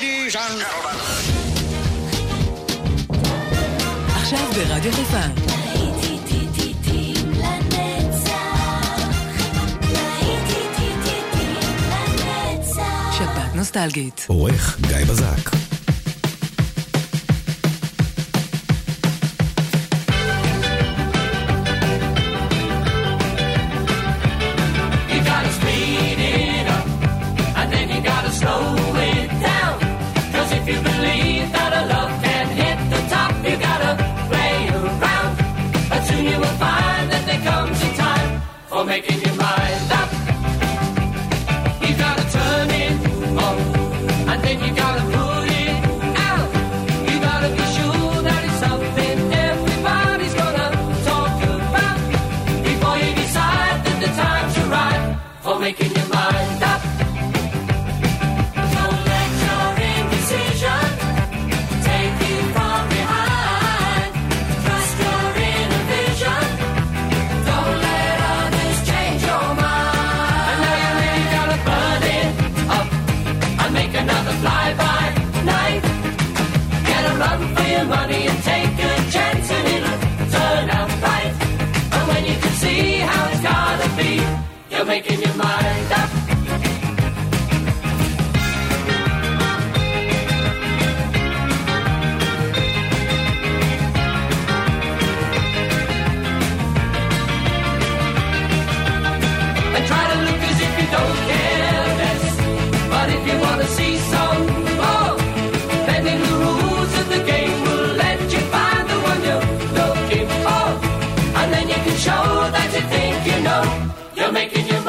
ladies and עכשיו ברדיו חיפה. שפעת נוסטלגית. עורך גיא בזק. making you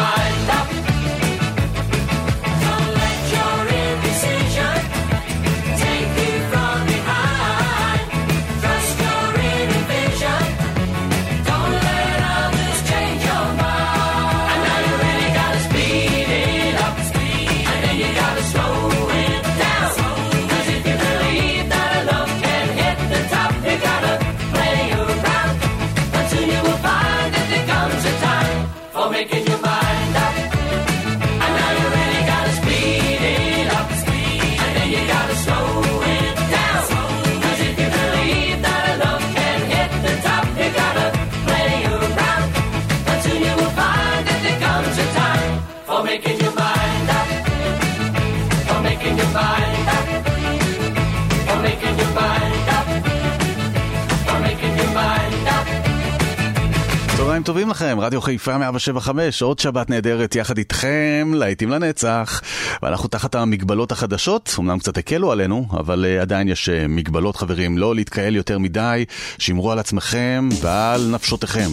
טובים לכם, רדיו חיפה 175, עוד שבת נהדרת יחד איתכם, להיטים לנצח. ואנחנו תחת המגבלות החדשות, אמנם קצת הקלו עלינו, אבל אה, עדיין יש אה, מגבלות, חברים, לא להתקהל יותר מדי, שמרו על עצמכם ועל נפשותיכם.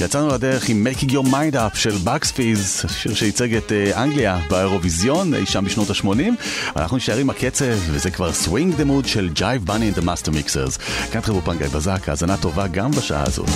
יצאנו לדרך עם Making Your Mind Up של Bugspees, שיר שייצג את אה, אנגליה באירוויזיון אי שם בשנות ה-80. אנחנו נשאר עם הקצב, וזה כבר Swing the Mood של Jive Bunny and the Master Mixers. כאן תחברו פנגי בזק, האזנה טובה גם בשעה הזאת.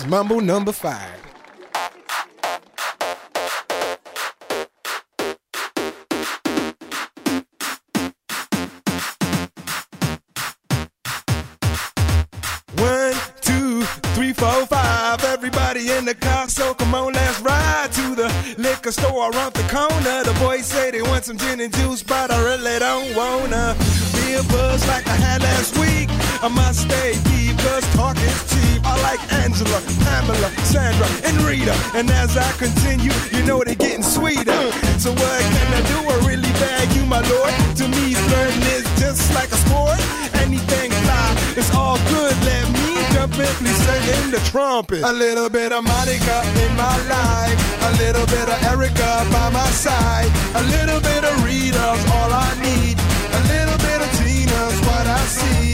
Is Mambo number five. One, two, three, four, five. Everybody in the car, so come on, let's ride to the liquor store around the corner. The boys say they want some gin and juice, Pamela, Sandra, and Rita. And as I continue, you know they're getting sweeter. So what can I do? I really bag you, my lord. To me, flirting is just like a sport. Anything fly, it's all good. Let me jump in, please sing in the trumpet. A little bit of Monica in my life. A little bit of Erica by my side. A little bit of Rita's all I need. A little bit of Tina's what I see.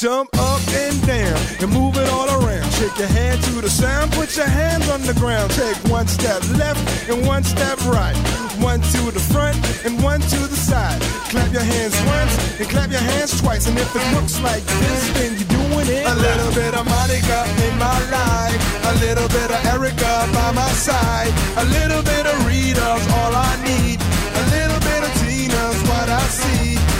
Jump up and down and move it all around. Shake your hand to the sound, put your hands on the ground. Take one step left and one step right. One to the front and one to the side. Clap your hands once and clap your hands twice. And if it looks like this, then you're doing it. A little bit of Monica in my life. A little bit of Erica by my side. A little bit of Rita's all I need. A little bit of Tina's what I see.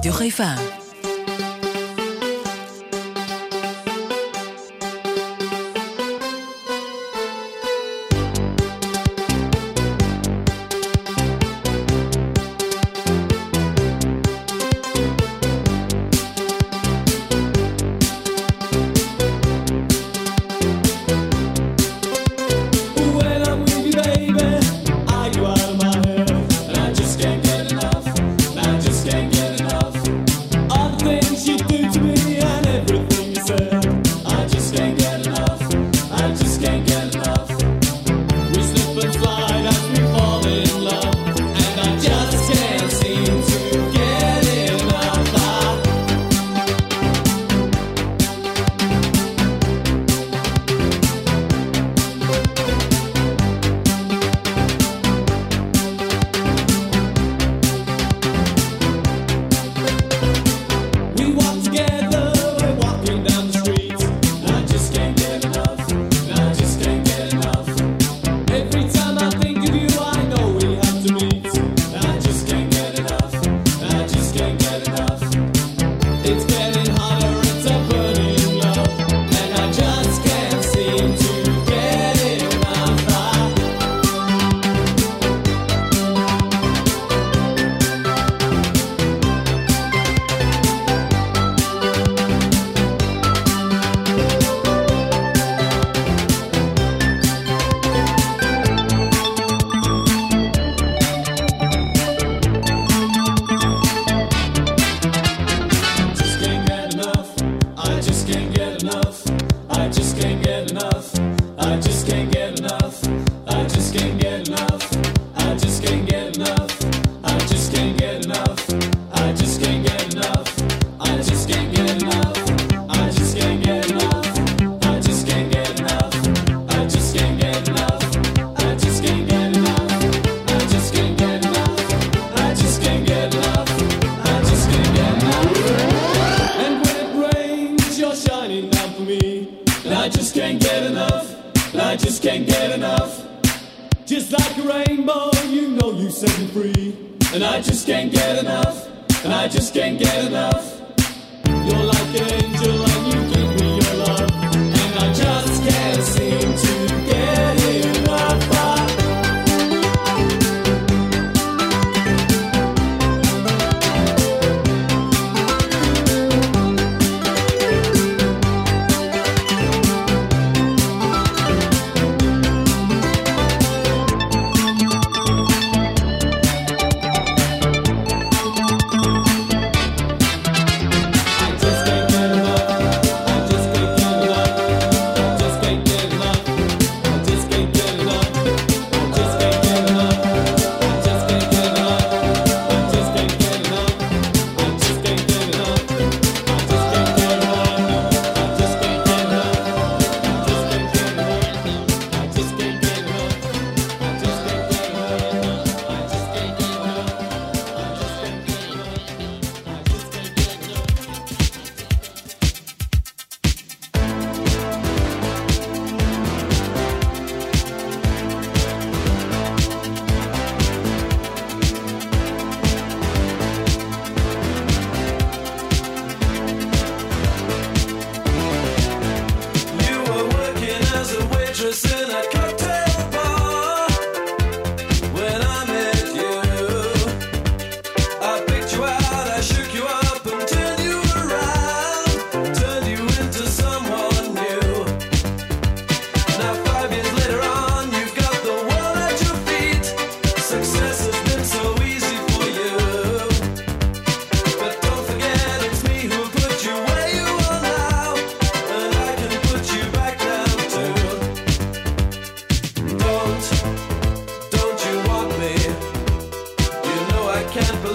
רדיו חיפה.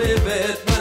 prohibit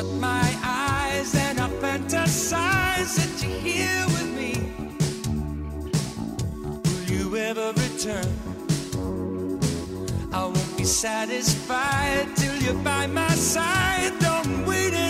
shut my eyes and I fantasize that you're here with me. Will you ever return? I won't be satisfied till you're by my side. Don't wait.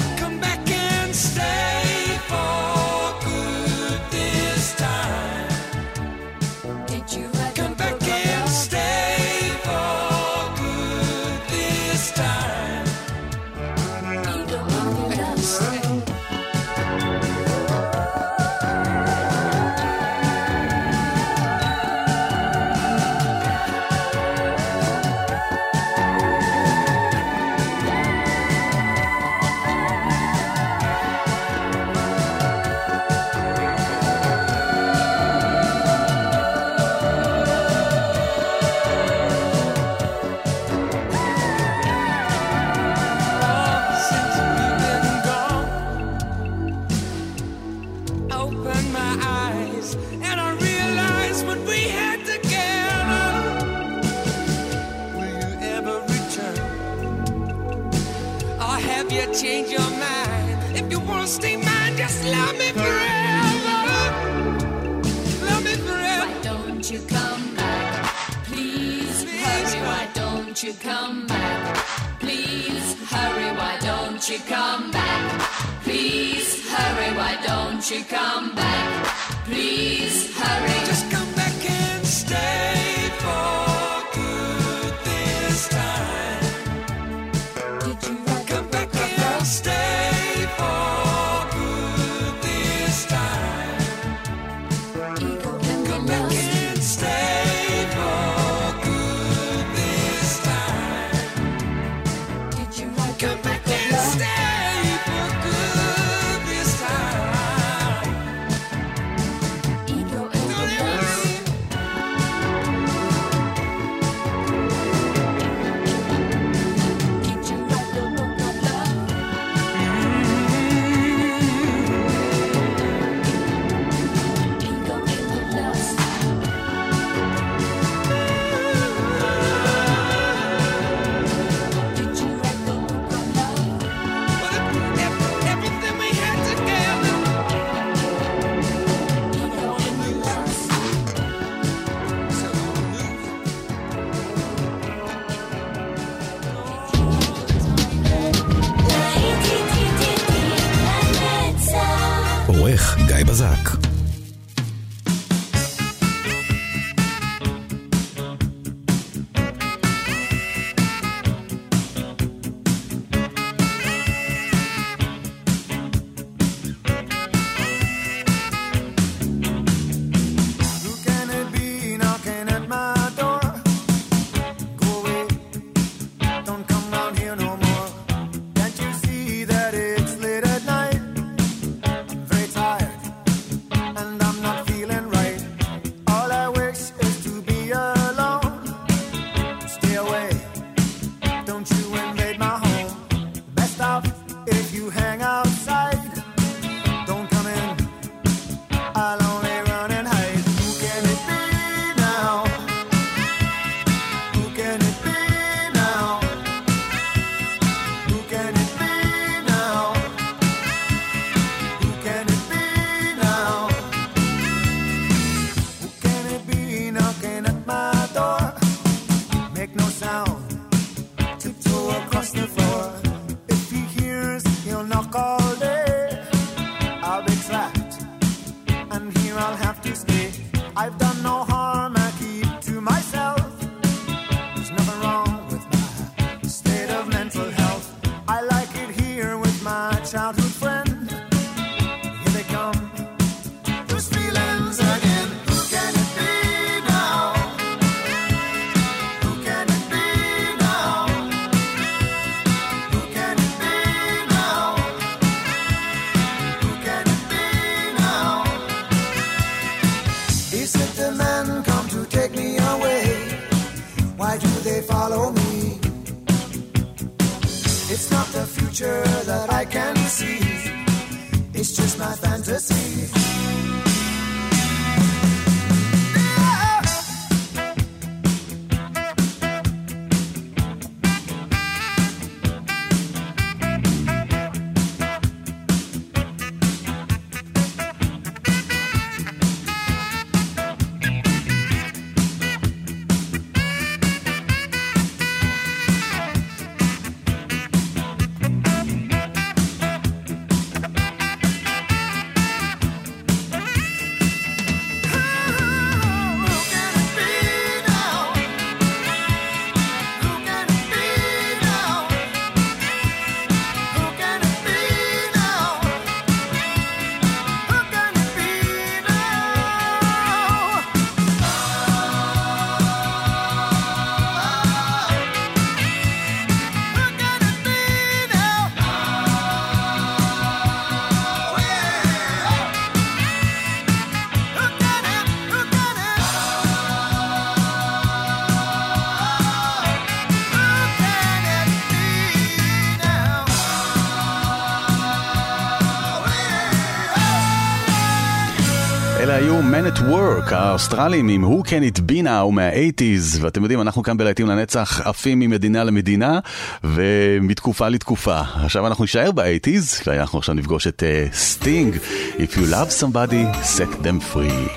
Men at Work, האוסטרלים עם Who Can It Be Now מה-80's, ואתם יודעים, אנחנו כאן בלהיטים לנצח עפים ממדינה למדינה ומתקופה לתקופה. עכשיו אנחנו נשאר ב-80's, ואנחנו עכשיו נפגוש את סטינג. Uh, If you love somebody, set them free.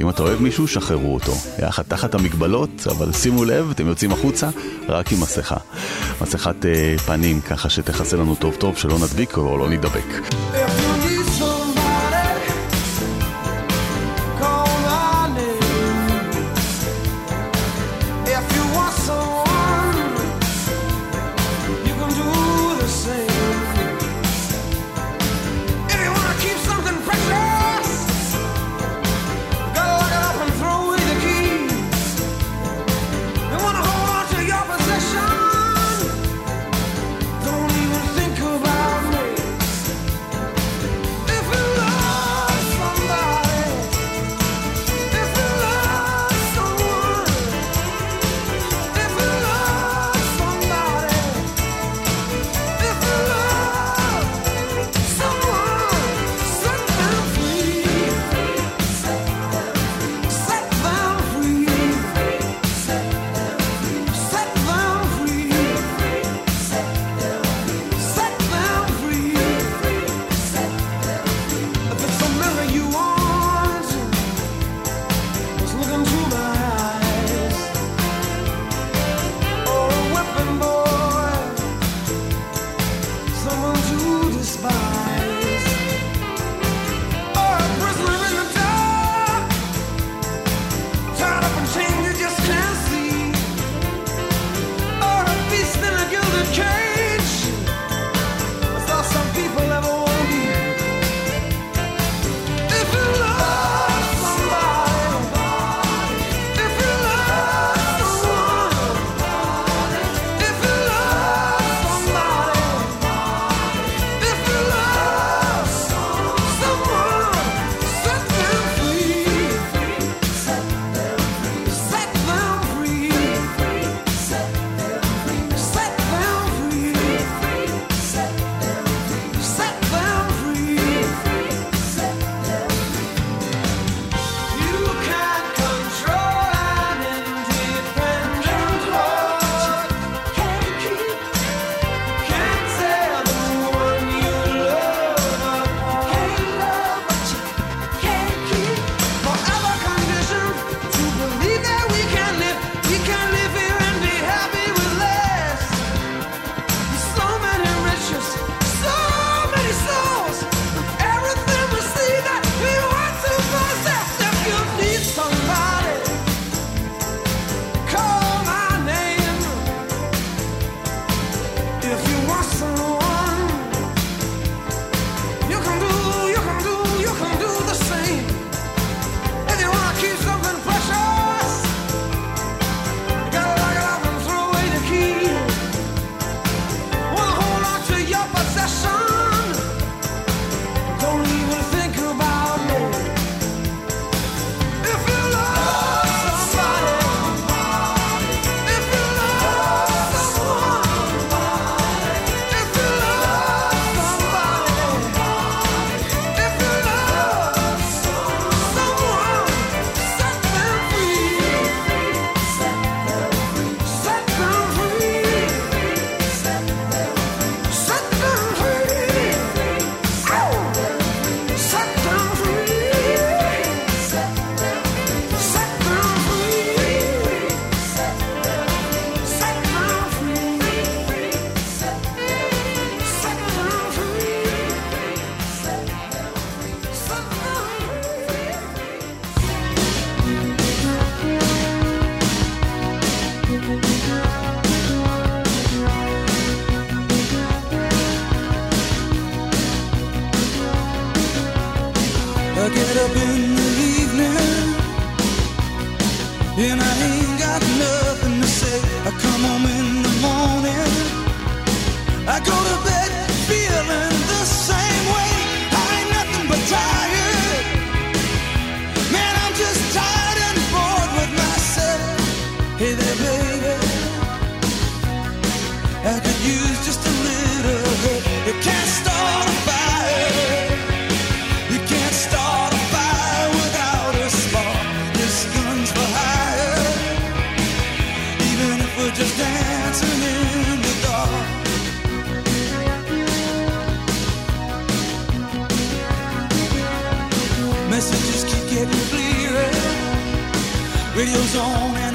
אם אתה אוהב מישהו, שחררו אותו. יחד תחת המגבלות, אבל שימו לב, אתם יוצאים החוצה רק עם מסכה. מסכת uh, פנים, ככה שתכסה לנו טוב טוב, שלא נדביק או לא נדבק. Radio's on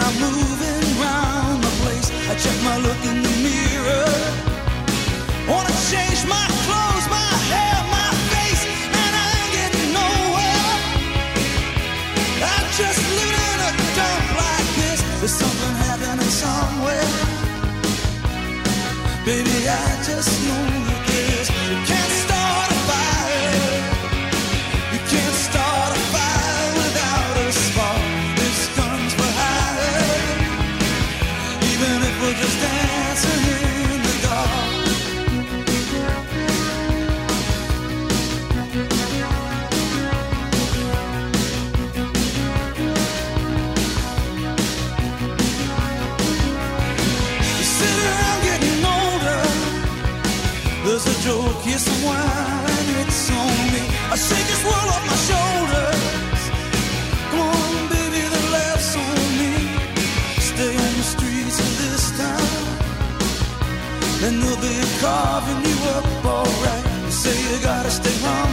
gotta stay hungry.